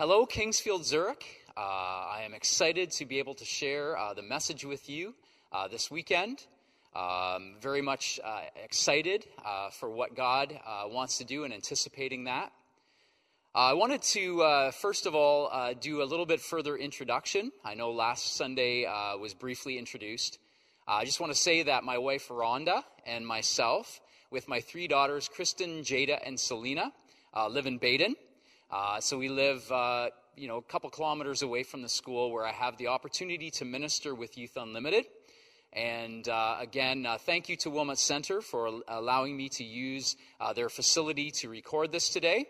Hello, Kingsfield Zurich. Uh, I am excited to be able to share uh, the message with you uh, this weekend. Um, very much uh, excited uh, for what God uh, wants to do and anticipating that. I wanted to, first of all, do a little bit further introduction. I know last Sunday was briefly introduced. I just want to say that my wife, Rhonda, and myself, with my three daughters, Kristen, Jada, and Selena, live in Baden. Uh, so we live, uh, you know, a couple kilometers away from the school where I have the opportunity to minister with Youth Unlimited. And uh, again, uh, thank you to Wilmot Center for allowing me to use uh, their facility to record this today.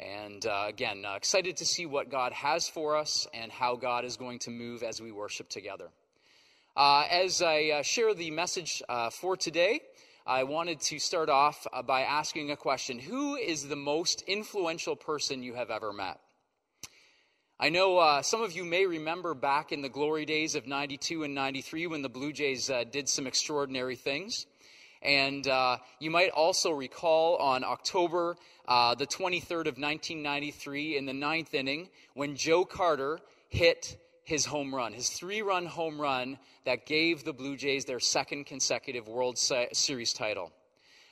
And uh, again, excited to see what God has for us and how God is going to move as we worship together. as I share the message for today, I wanted to start off uh, by asking a question Who is the most influential person you have ever met? I know uh, some of you may remember back in the glory days of 92 and 93 when the Blue Jays uh, did some extraordinary things. And uh, you might also recall on October uh, the 23rd of 1993 in the ninth inning when Joe Carter hit his home run, his three run home run that gave the Blue Jays their second consecutive World Series title.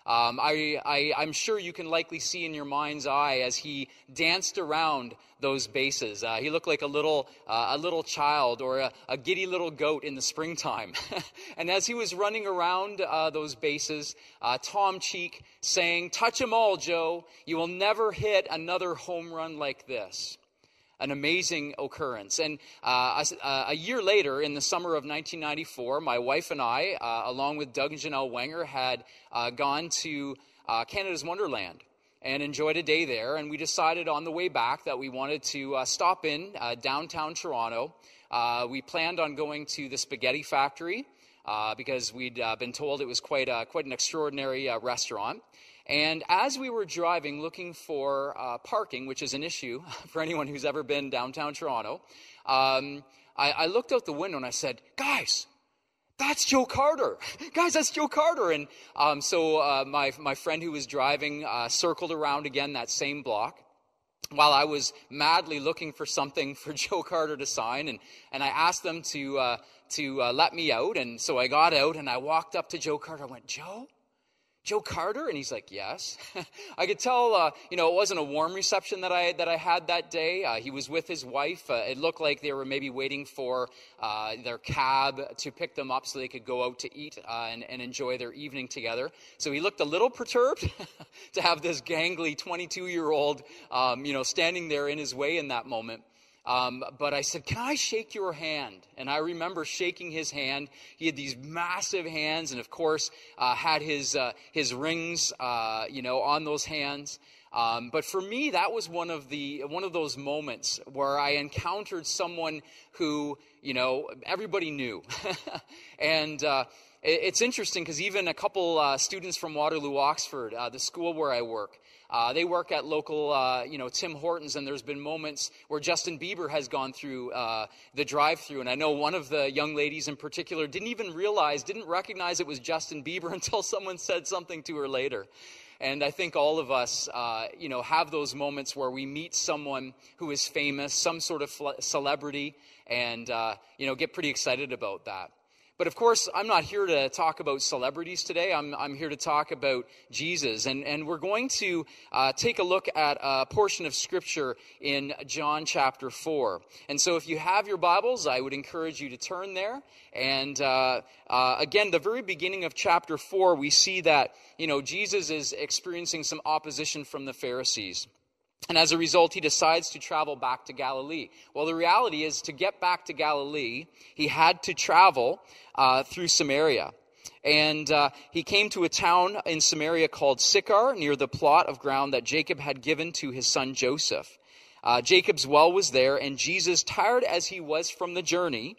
Um, I, am sure you can likely see in your mind's eye as he danced around those bases. Uh, he looked like a little, uh, a little child or a, a, giddy little goat in the springtime. and as he was running around uh, those bases, uh, Tom Cheek saying, Touch 'em all, Joe. You will never hit another home run like this an amazing occurrence. And uh, a, a, year later, in the summer of 1994, my wife and I, uh, along with Doug and Janelle Wenger, had uh, gone to uh, Canada's Wonderland and enjoyed a day there. And we decided on the way back that we wanted to uh, stop in uh, downtown Toronto. we planned on going to the Spaghetti Factory. because we'd been told it was quite, a, quite an extraordinary restaurant. And as we were driving looking for uh, parking, which is an issue for anyone who's ever been downtown Toronto, um, I, I, looked out the window and I said, Guys, that's Joe Carter. Guys, that's Joe Carter. And um, so uh, my, my friend who was driving uh, circled around again that same block while I was madly looking for something for Joe Carter to sign. And, and I asked them to, uh, to uh, let me out. And so I got out and I walked up to Joe Carter. I went, Joe? Joe Carter? And he's like, yes. I could tell, uh, you know, it wasn't a warm reception that I, that I had that day. Uh, he was with his wife. Uh, it looked like they were maybe waiting for uh, their cab to pick them up so they could go out to eat uh, and, and enjoy their evening together. So he looked a little perturbed to have this gangly 22 year old, um, you know, standing there in his way in that moment. Um, but I said, Can I shake your hand? And I remember shaking his hand. He had these massive hands, and of course, uh, had his, uh, his rings, uh, you know, on those hands. Um, but for me, that was one of the one of those moments where I encountered someone who, you know, everybody knew, and uh, it's interesting because even a couple uh, students from Waterloo, Oxford, uh, the school where I work, uh, they work at local, uh, you know, Tim Hortons, and there's been moments where Justin Bieber has gone through uh, the drive-through, and I know one of the young ladies in particular didn't even realize, didn't recognize it was Justin Bieber until someone said something to her later. And I think all of us, uh, you know, have those moments where we meet someone who is famous, some sort of celebrity, and uh, you know, get pretty excited about that. But of course, I'm not here to talk about celebrities today. I'm, I'm here to talk about Jesus. And, and we're going to uh, take a look at a portion of Scripture in John chapter 4. And so if you have your Bibles, I would encourage you to turn there. And uh, uh, again, the very beginning of chapter 4, we see that, you know, Jesus is experiencing some opposition from the Pharisees. And as a result, he decides to travel back to Galilee. Well, the reality is, to get back to Galilee, he had to travel uh, through Samaria. And uh, he came to a town in Samaria called Sychar, near the plot of ground that Jacob had given to his son Joseph. Uh, Jacob's well was there, and Jesus, tired as he was from the journey,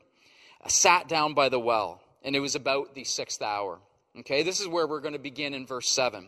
sat down by the well. And it was about the sixth hour. Okay, this is where we're going to begin in verse 7.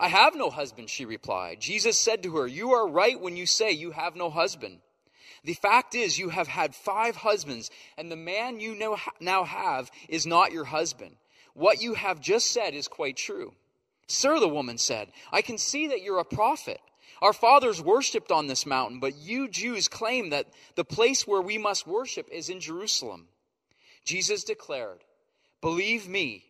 I have no husband, she replied. Jesus said to her, You are right when you say you have no husband. The fact is, you have had five husbands, and the man you now have is not your husband. What you have just said is quite true. Sir, the woman said, I can see that you're a prophet. Our fathers worshipped on this mountain, but you Jews claim that the place where we must worship is in Jerusalem. Jesus declared, Believe me,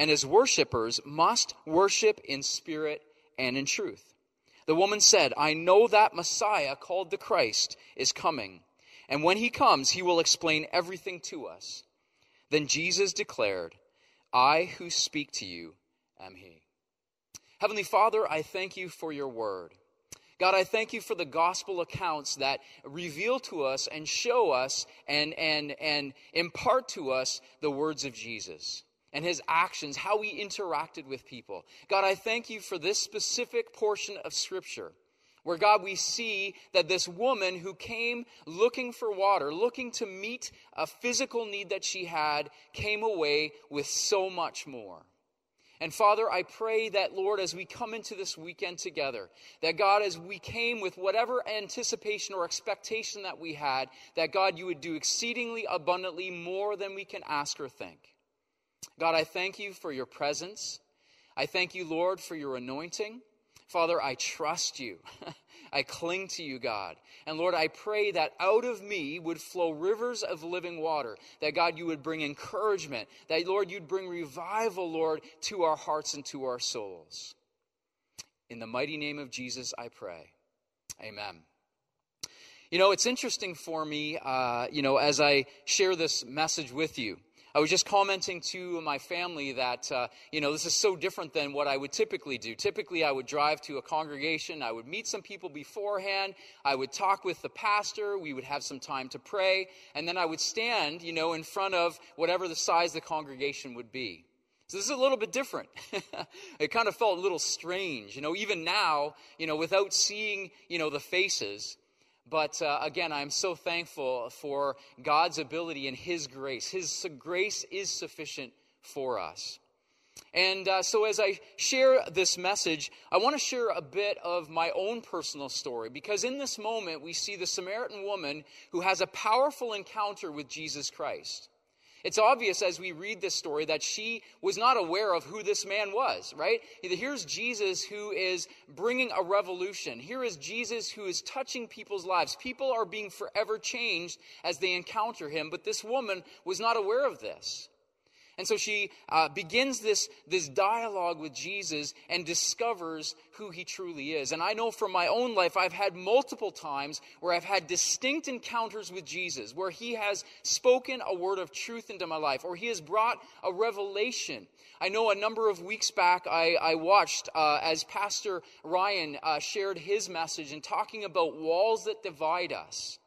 and his worshippers must worship in spirit and in truth. The woman said, I know that Messiah, called the Christ, is coming. And when he comes, he will explain everything to us. Then Jesus declared, I who speak to you am he. Heavenly Father, I thank you for your word. God, I thank you for the gospel accounts that reveal to us and show us and, and, and impart to us the words of Jesus and his actions, how he interacted with people. God, I thank you for this specific portion of Scripture. Where, God, we see that this woman who came looking for water, looking to meet a physical need that she had, came away with so much more. And Father, I pray that, Lord, as we come into this weekend together, that God, as we came with whatever anticipation or expectation that we had, that God, you would do exceedingly abundantly more than we can ask or think. God, I thank you for your presence. I thank you, Lord, for your anointing. Father, I trust you. I cling to you, God. And Lord, I pray that out of me would flow rivers of living water. That God, you would bring encouragement. That, Lord, you'd bring revival, Lord, to our hearts and to our souls. In the mighty name of Jesus, I pray. Amen. You know, it's interesting for me, uh, you know, as I share this message with you. I was just commenting to my family that, uh, you know, this is so different than what I would typically do. Typically, I would drive to a congregation, I would meet some people beforehand, I would talk with the pastor, we would have some time to pray, and then I would stand, you know, in front of whatever the size the congregation would be. So this is a little bit different. it kind of felt a little strange, you know, even now, you know, without seeing, you know, the faces. But uh, again, I'm so thankful for God's ability and His grace. His grace is sufficient for us. And uh, so, as I share this message, I want to share a bit of my own personal story because in this moment, we see the Samaritan woman who has a powerful encounter with Jesus Christ. It's obvious as we read this story that she was not aware of who this man was, right? Here's Jesus who is bringing a revolution. Here is Jesus who is touching people's lives. People are being forever changed as they encounter him, but this woman was not aware of this. And so she uh, begins this, this dialogue with Jesus and discovers who he truly is. And I know from my own life, I've had multiple times where I've had distinct encounters with Jesus, where he has spoken a word of truth into my life, or he has brought a revelation. I know a number of weeks back, I, I watched uh, as Pastor Ryan uh, shared his message and talking about walls that divide us.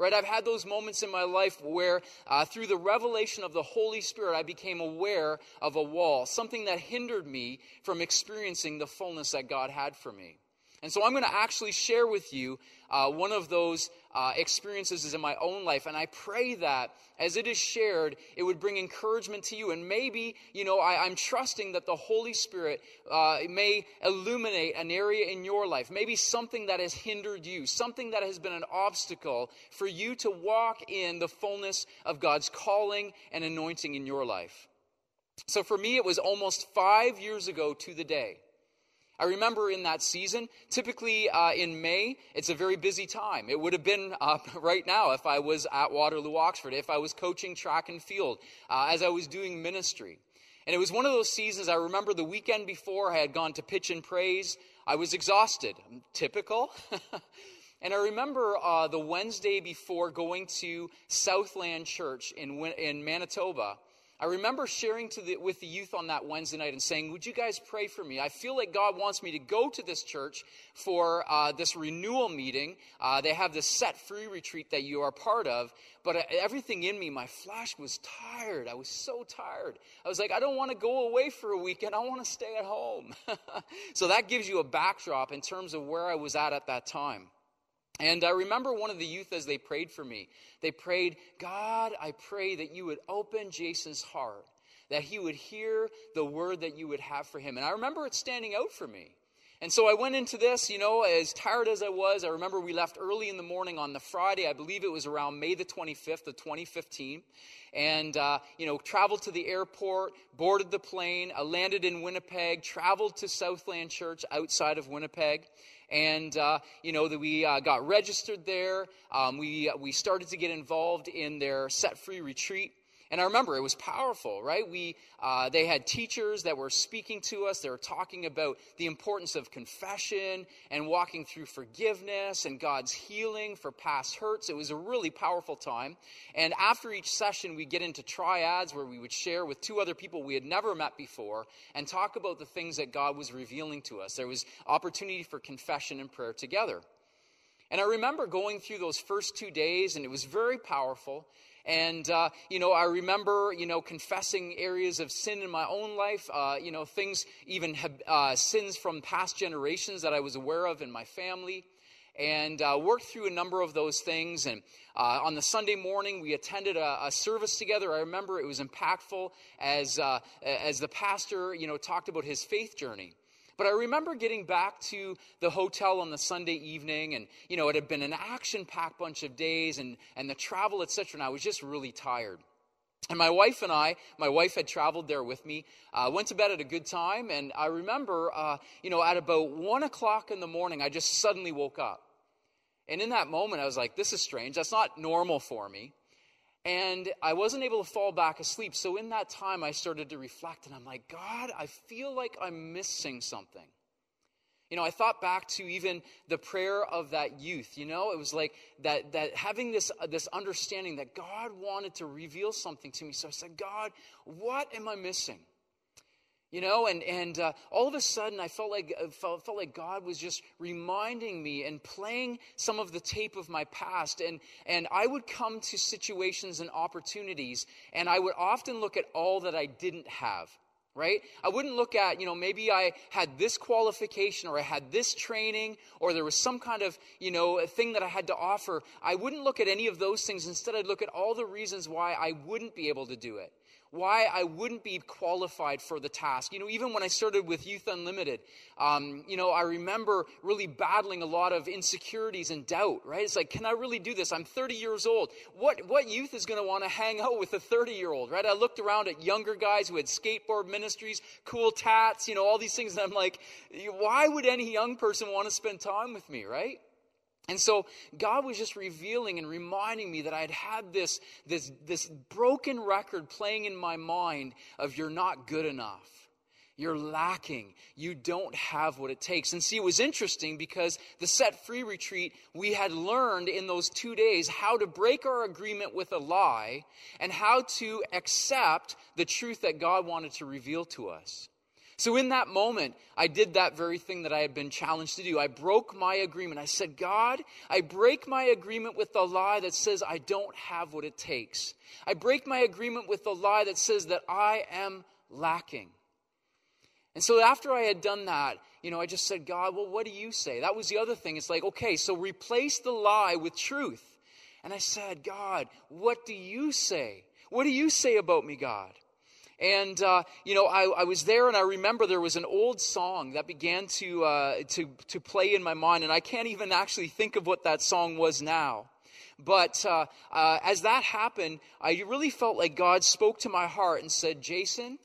Right? I've had those moments in my life where, uh, through the revelation of the Holy Spirit, I became aware of a wall, something that hindered me from experiencing the fullness that God had for me. And so I'm going to actually share with you uh, one of those uh, experiences in my own life. And I pray that as it is shared, it would bring encouragement to you. And maybe, you know, I, am trusting that the Holy Spirit uh, may illuminate an area in your life, maybe something that has hindered you, something that has been an obstacle for you to walk in the fullness of God's calling and anointing in your life. So for me, it was almost five years ago to the day I remember in that season, typically uh, in May, it's a very busy time. It would have been uh, right now if I was at Waterloo Oxford, if I was coaching track and field, uh, as I was doing ministry. And it was one of those seasons, I remember the weekend before I had gone to pitch and praise. I was exhausted. Typical. and I remember uh, the Wednesday before going to Southland Church in, in Manitoba. I remember sharing the, with the youth on that Wednesday night and saying, Would you guys pray for me? I feel like God wants me to go to this church for uh, this renewal meeting. Uh, they have this set free retreat that you are part of. But uh, everything in me, my flesh was tired. I was so tired. I was like, I don't want to go away for a weekend. I want to stay at home. so that gives you a backdrop in terms of where I was at at that time. And I remember one of the youth as they prayed for me. They prayed, God, I pray that you would open Jason's heart, that he would hear the word that you would have for him. And I remember it standing out for me. And so I went into this, you know, as tired as I was. I remember we left early in the morning on the Friday. I believe it was around May the 25th of 2015. And, uh, you know, traveled to the airport, boarded the plane, I landed in Winnipeg, traveled to Southland Church outside of Winnipeg and uh, you know that we uh, got registered there. Um, we we started to get involved in their set free retreat. And I remember it was powerful, right? We, uh, they had teachers that were speaking to us. They were talking about the importance of confession and walking through forgiveness and God's healing for past hurts. It was a really powerful time. And after each session, we get into triads where we would share with two other people we had never met before and talk about the things that God was revealing to us. There was opportunity for confession and prayer together. And I remember going through those first two days, and it was very powerful. And, uh, you know, I remember, you know, confessing areas of sin in my own life, uh, you know, things, even uh, sins from past generations that I was aware of in my family. And uh, worked through a number of those things. And uh, on the Sunday morning, we attended a, a, service together. I remember it was impactful as, uh, as the pastor, you know, talked about his faith journey. But I remember getting back to the hotel on the Sunday evening, and you know, it had been an action-packed bunch of days, and and the travel, etc. And I was just really tired. And my wife and I, my wife had traveled there with me, uh, went to bed at a good time. And I remember, uh, you know, at about one o'clock in the morning, I just suddenly woke up. And in that moment, I was like, this is strange. That's not normal for me. And I wasn't able to fall back asleep. So in that time, I started to reflect, and I'm like, God, I feel like I'm missing something. You know, I thought back to even the prayer of that youth. You know, it was like that, that having this, uh, this understanding that God wanted to reveal something to me. So I said, God, what am I missing? You know, and, and uh, all of a sudden I felt like, uh, felt, felt like God was just reminding me and playing some of the tape of my past. And, and I would come to situations and opportunities, and I would often look at all that I didn't have right? I wouldn't look at, you know, maybe I had this qualification or I had this training or there was some kind of, you know, thing that I had to offer. I wouldn't look at any of those things. Instead, I'd look at all the reasons why I wouldn't be able to do it why I wouldn't be qualified for the task. You know, even when I started with Youth Unlimited, um, you know, I remember really battling a lot of insecurities and doubt, right? It's like, can I really do this? I'm 30 years old. What, what youth is going to want to hang out with a 30 year old, right? I looked around at younger guys who had skateboard ministries, cool tats, you know, all these things, and I'm like, why would any young person want to spend time with me, right? And so God was just revealing and reminding me that I had had this, this, this broken record playing in my mind of you're not good enough. You're lacking. You don't have what it takes. And see, it was interesting because the set free retreat, we had learned in those two days how to break our agreement with a lie and how to accept the truth that God wanted to reveal to us. So, in that moment, I did that very thing that I had been challenged to do. I broke my agreement. I said, God, I break my agreement with the lie that says I don't have what it takes. I break my agreement with the lie that says that I am lacking. And so after I had done that, you know, I just said, God, well, what do you say? That was the other thing. It's like, okay, so replace the lie with truth. And I said, God, what do you say? What do you say about me, God? And, uh, you know, I, I, was there and I remember there was an old song that began to, uh, to, to play in my mind. And I can't even actually think of what that song was now. But uh, uh as that happened, I really felt like God spoke to my heart and said, Jason,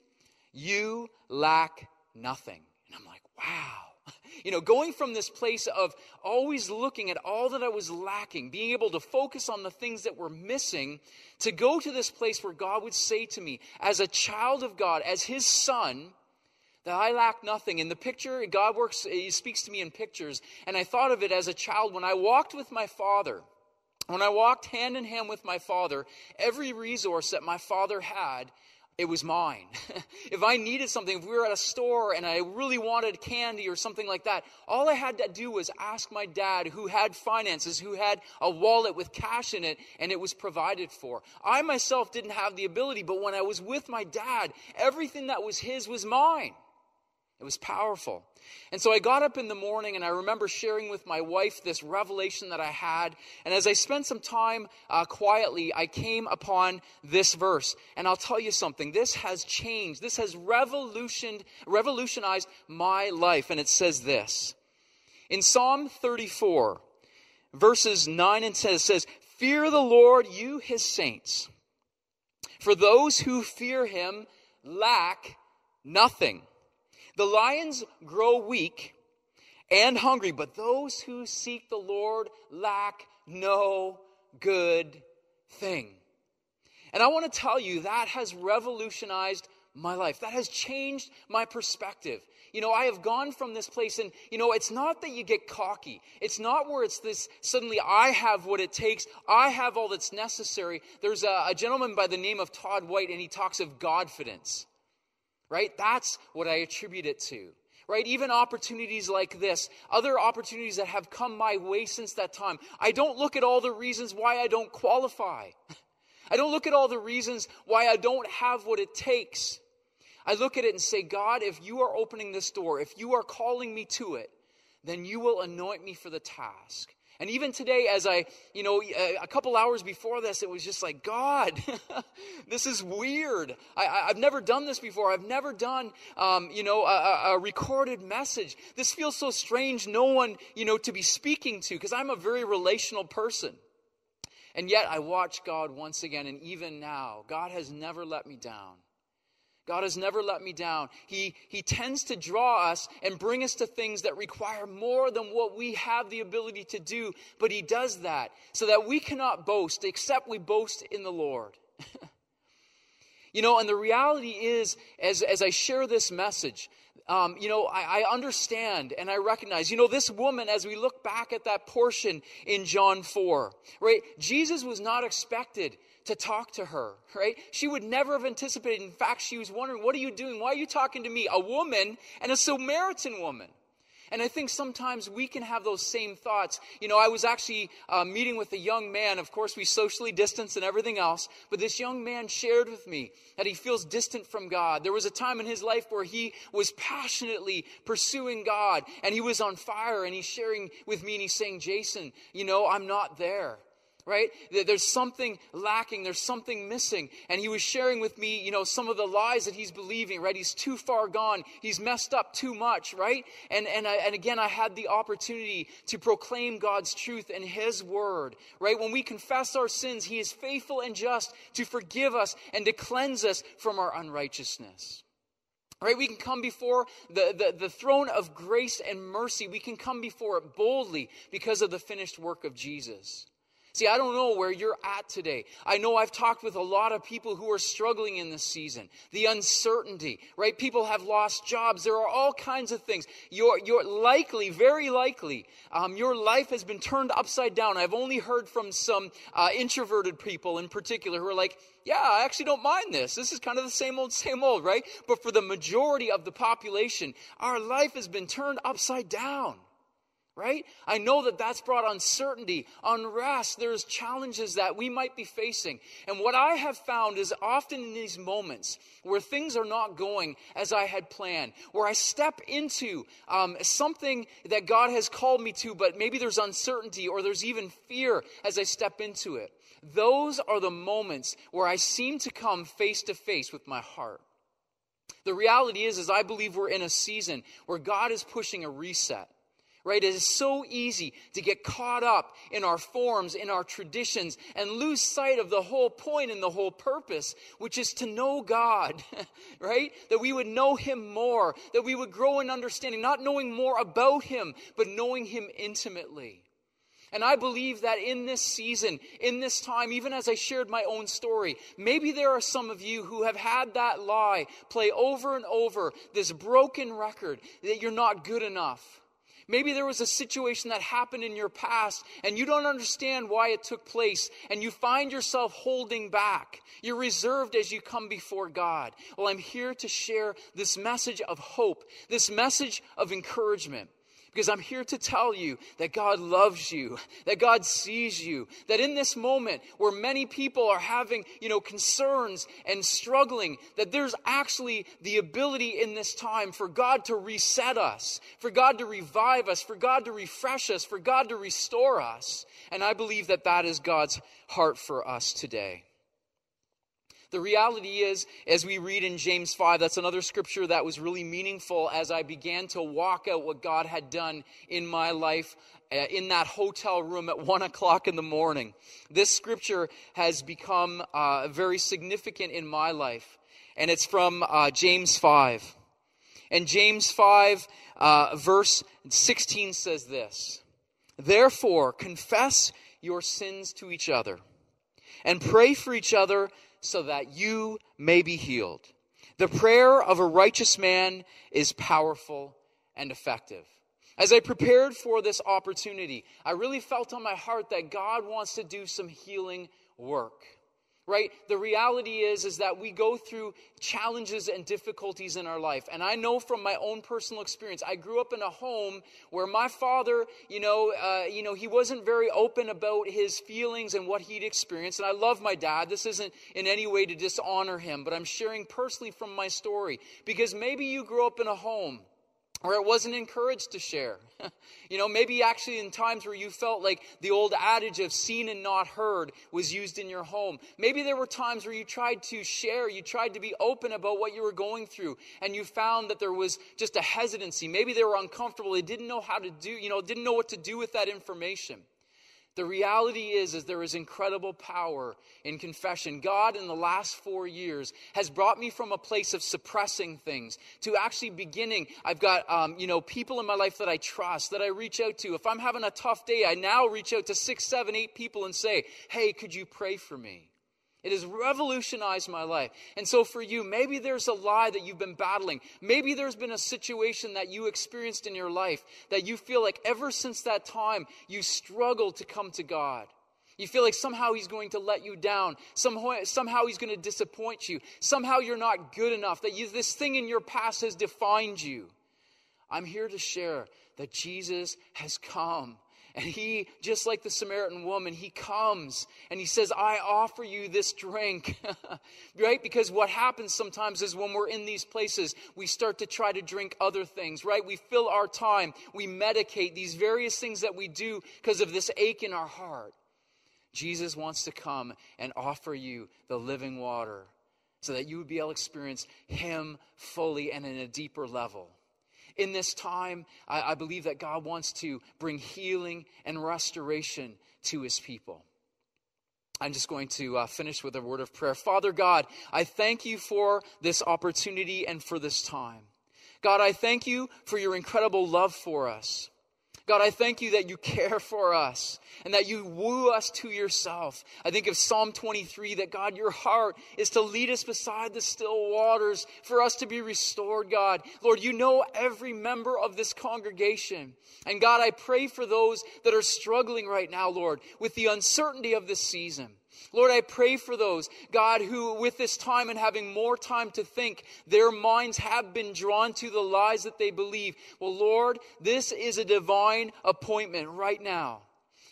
you lack nothing. And I'm like, wow. You know, going from this place of always looking at all that I was lacking, being able to focus on the things that were missing, to go to this place where God would say to me, as a child of God, as his son, that I lack nothing. In the picture, God works, he speaks to me in pictures. And I thought of it as a child when I walked with my father. When I walked hand in hand with my father, every resource that my father had it was mine. if I needed something, if we were at a store and I really wanted candy or something like that, all I had to do was ask my dad, who had finances, who had a wallet with cash in it, and it was provided for. I myself didn't have the ability, but when I was with my dad, everything that was his was mine. It was powerful. And so I got up in the morning and I remember sharing with my wife this revelation that I had. And as I spent some time uh, quietly, I came upon this verse. And I'll tell you something this has changed, this has revolutionized my life. And it says this In Psalm 34, verses 9 and 10, it says, Fear the Lord, you his saints. For those who fear him lack nothing. The lions grow weak and hungry, but those who seek the Lord lack no good thing. And I want to tell you that has revolutionized my life. That has changed my perspective. You know, I have gone from this place, and, you know, it's not that you get cocky. It's not where it's this suddenly I have what it takes, I have all that's necessary. There's a, a gentleman by the name of Todd White, and he talks of Godfidence right? That's what I attribute it to, right? Even opportunities like this, other opportunities that have come my way since that time. I don't look at all the reasons why I don't qualify. I don't look at all the reasons why I don't have what it takes. I look at it and say, God, if you are opening this door, if you are calling me to it, then you will anoint me for the task. And even today, as I, you know, a couple hours before this, it was just like, God, this is weird. I, have never done this before. I've never done, um, you know, a, a, recorded message. This feels so strange, no one, you know, to be speaking to, because I'm a very relational person. And yet I watch God once again, and even now, God has never let me down. God has never let me down. He, he tends to draw us and bring us to things that require more than what we have the ability to do, but He does that so that we cannot boast except we boast in the Lord. you know, and the reality is, as, as I share this message, um, you know, I, I, understand and I recognize, you know, this woman, as we look back at that portion in John 4, right? Jesus was not expected to talk to her, right? She would never have anticipated. In fact, she was wondering, what are you doing? Why are you talking to me? A woman and a Samaritan woman. And I think sometimes we can have those same thoughts. You know, I was actually uh, meeting with a young man. Of course, we socially distance and everything else. But this young man shared with me that he feels distant from God. There was a time in his life where he was passionately pursuing God and he was on fire and he's sharing with me and he's saying, Jason, you know, I'm not there right? There's something lacking, there's something missing. And he was sharing with me, you know, some of the lies that he's believing, right? He's too far gone, he's messed up too much, right? And, and, I, and again, I had the opportunity to proclaim God's truth and his word, right? When we confess our sins, he is faithful and just to forgive us and to cleanse us from our unrighteousness. Right? We can come before the, the, the throne of grace and mercy. We can come before it boldly because of the finished work of Jesus. See, I don't know where you're at today. I know I've talked with a lot of people who are struggling in this season. The uncertainty, right? People have lost jobs. There are all kinds of things. You're, you're likely, very likely, um, your life has been turned upside down. I've only heard from some uh, introverted people in particular who are like, yeah, I actually don't mind this. This is kind of the same old, same old, right? But for the majority of the population, our life has been turned upside down right? I know that that's brought uncertainty, unrest. There's challenges that we might be facing. And what I have found is often in these moments where things are not going as I had planned, where I step into um, something that God has called me to, but maybe there's uncertainty or there's even fear as I step into it. Those are the moments where I seem to come face to face with my heart. The reality is, is I believe we're in a season where God is pushing a reset right? It is so easy to get caught up in our forms, in our traditions, and lose sight of the whole point and the whole purpose, which is to know God, right? That we would know Him more, that we would grow in understanding, not knowing more about Him, but knowing Him intimately. And I believe that in this season, in this time, even as I shared my own story, maybe there are some of you who have had that lie play over and over, this broken record that you're not good enough Maybe there was a situation that happened in your past and you don't understand why it took place and you find yourself holding back. You're reserved as you come before God. Well, I'm here to share this message of hope, this message of encouragement. Because I'm here to tell you that God loves you, that God sees you, that in this moment where many people are having, you know, concerns and struggling, that there's actually the ability in this time for God to reset us, for God to revive us, for God to refresh us, for God to restore us. And I believe that that is God's heart for us today. The reality is, as we read in James 5, that's another scripture that was really meaningful as I began to walk out what God had done in my life uh, in that hotel room at 1 o'clock in the morning. This scripture has become uh, very significant in my life, and it's from uh, James 5. And James 5, uh, verse 16 says this Therefore, confess your sins to each other and pray for each other so that you may be healed. The prayer of a righteous man is powerful and effective. As I prepared for this opportunity, I really felt on my heart that God wants to do some healing work right? The reality is is that we go through challenges and difficulties in our life. And i know from my own personal experience i grew up in a home where my father you know uh, you know he wasn't very open about his feelings and what he'd experienced. And i love my dad. This isn't in any way to dishonor him but i'm sharing personally from my story. Because maybe you grew up in a home where it wasn't encouraged to share. you know, maybe actually in times where you felt like the old adage of seen and not heard was used in your home. Maybe there were times where you tried to share, you tried to be open about what you were going through, and you found that there was just a hesitancy. Maybe they were uncomfortable. They didn't know how to do, you know, didn't know what to do with that information. The reality is, is there is incredible power in confession. God, in the last four years, has brought me from a place of suppressing things to actually beginning. I've got, um, you know, people in my life that I trust, that I reach out to. If I'm having a tough day, I now reach out to six, seven, eight people and say, "Hey, could you pray for me?" It has revolutionized my life. And so, for you, maybe there's a lie that you've been battling. Maybe there's been a situation that you experienced in your life that you feel like ever since that time you struggled to come to God. You feel like somehow He's going to let you down. Somehow, He's going to disappoint you. Somehow you're not good enough. That you, this thing in your past has defined you. I'm here to share that Jesus has come and he, just like the Samaritan woman, he comes and he says, I offer you this drink. right? Because what happens sometimes is when we're in these places, we start to try to drink other things, right? We fill our time, we medicate these various things that we do because of this ache in our heart. Jesus wants to come and offer you the living water so that you would be able to experience him fully and in a deeper level in this time, I, I believe that God wants to bring healing and restoration to his people. I'm just going to uh, finish with a word of prayer. Father God, I thank you for this opportunity and for this time. God, I thank you for your incredible love for us. God, I thank you that you care for us and that you woo us to yourself. I think of Psalm 23 that God, your heart is to lead us beside the still waters for us to be restored, God. Lord, you know every member of this congregation. And God, I pray for those that are struggling right now, Lord, with the uncertainty of this season. Lord, I pray for those, God, who with this time and having more time to think, their minds have been drawn to the lies that they believe. Well, Lord, this is a divine appointment right now.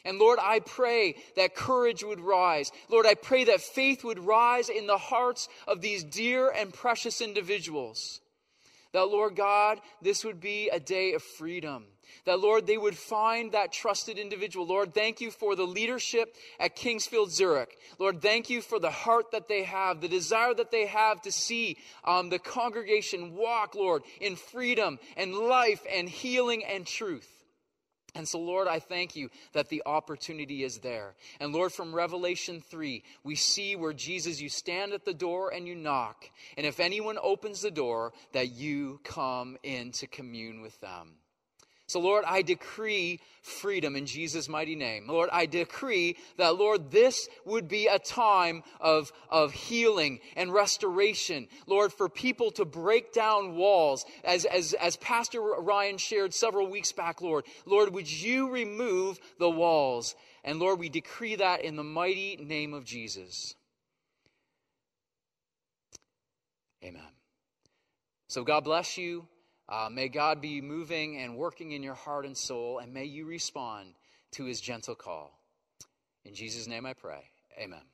And Lord, I pray that courage would rise. Lord, I pray that faith would rise in the hearts of these dear and precious individuals. That, Lord God, this would be a day of freedom. That, Lord, they would find that trusted individual. Lord, thank you for the leadership at Kingsfield Zurich. Lord, thank you for the heart that they have, the desire that they have to see um, the congregation walk, Lord, in freedom and life and healing and truth. And so, Lord, I thank you that the opportunity is there. And Lord, from Revelation 3, we see where Jesus, you stand at the door and you knock. And if anyone opens the door, that you come in to commune with them. So, Lord, I decree freedom in Jesus' mighty name. Lord, I decree that, Lord, this would be a time of, of healing and restoration. Lord, for people to break down walls, as, as, as Pastor Ryan shared several weeks back, Lord. Lord, would you remove the walls? And Lord, we decree that in the mighty name of Jesus. Amen. So, God bless you. Uh, may God be moving and working in your heart and soul, and may you respond to his gentle call. In Jesus' name I pray. Amen.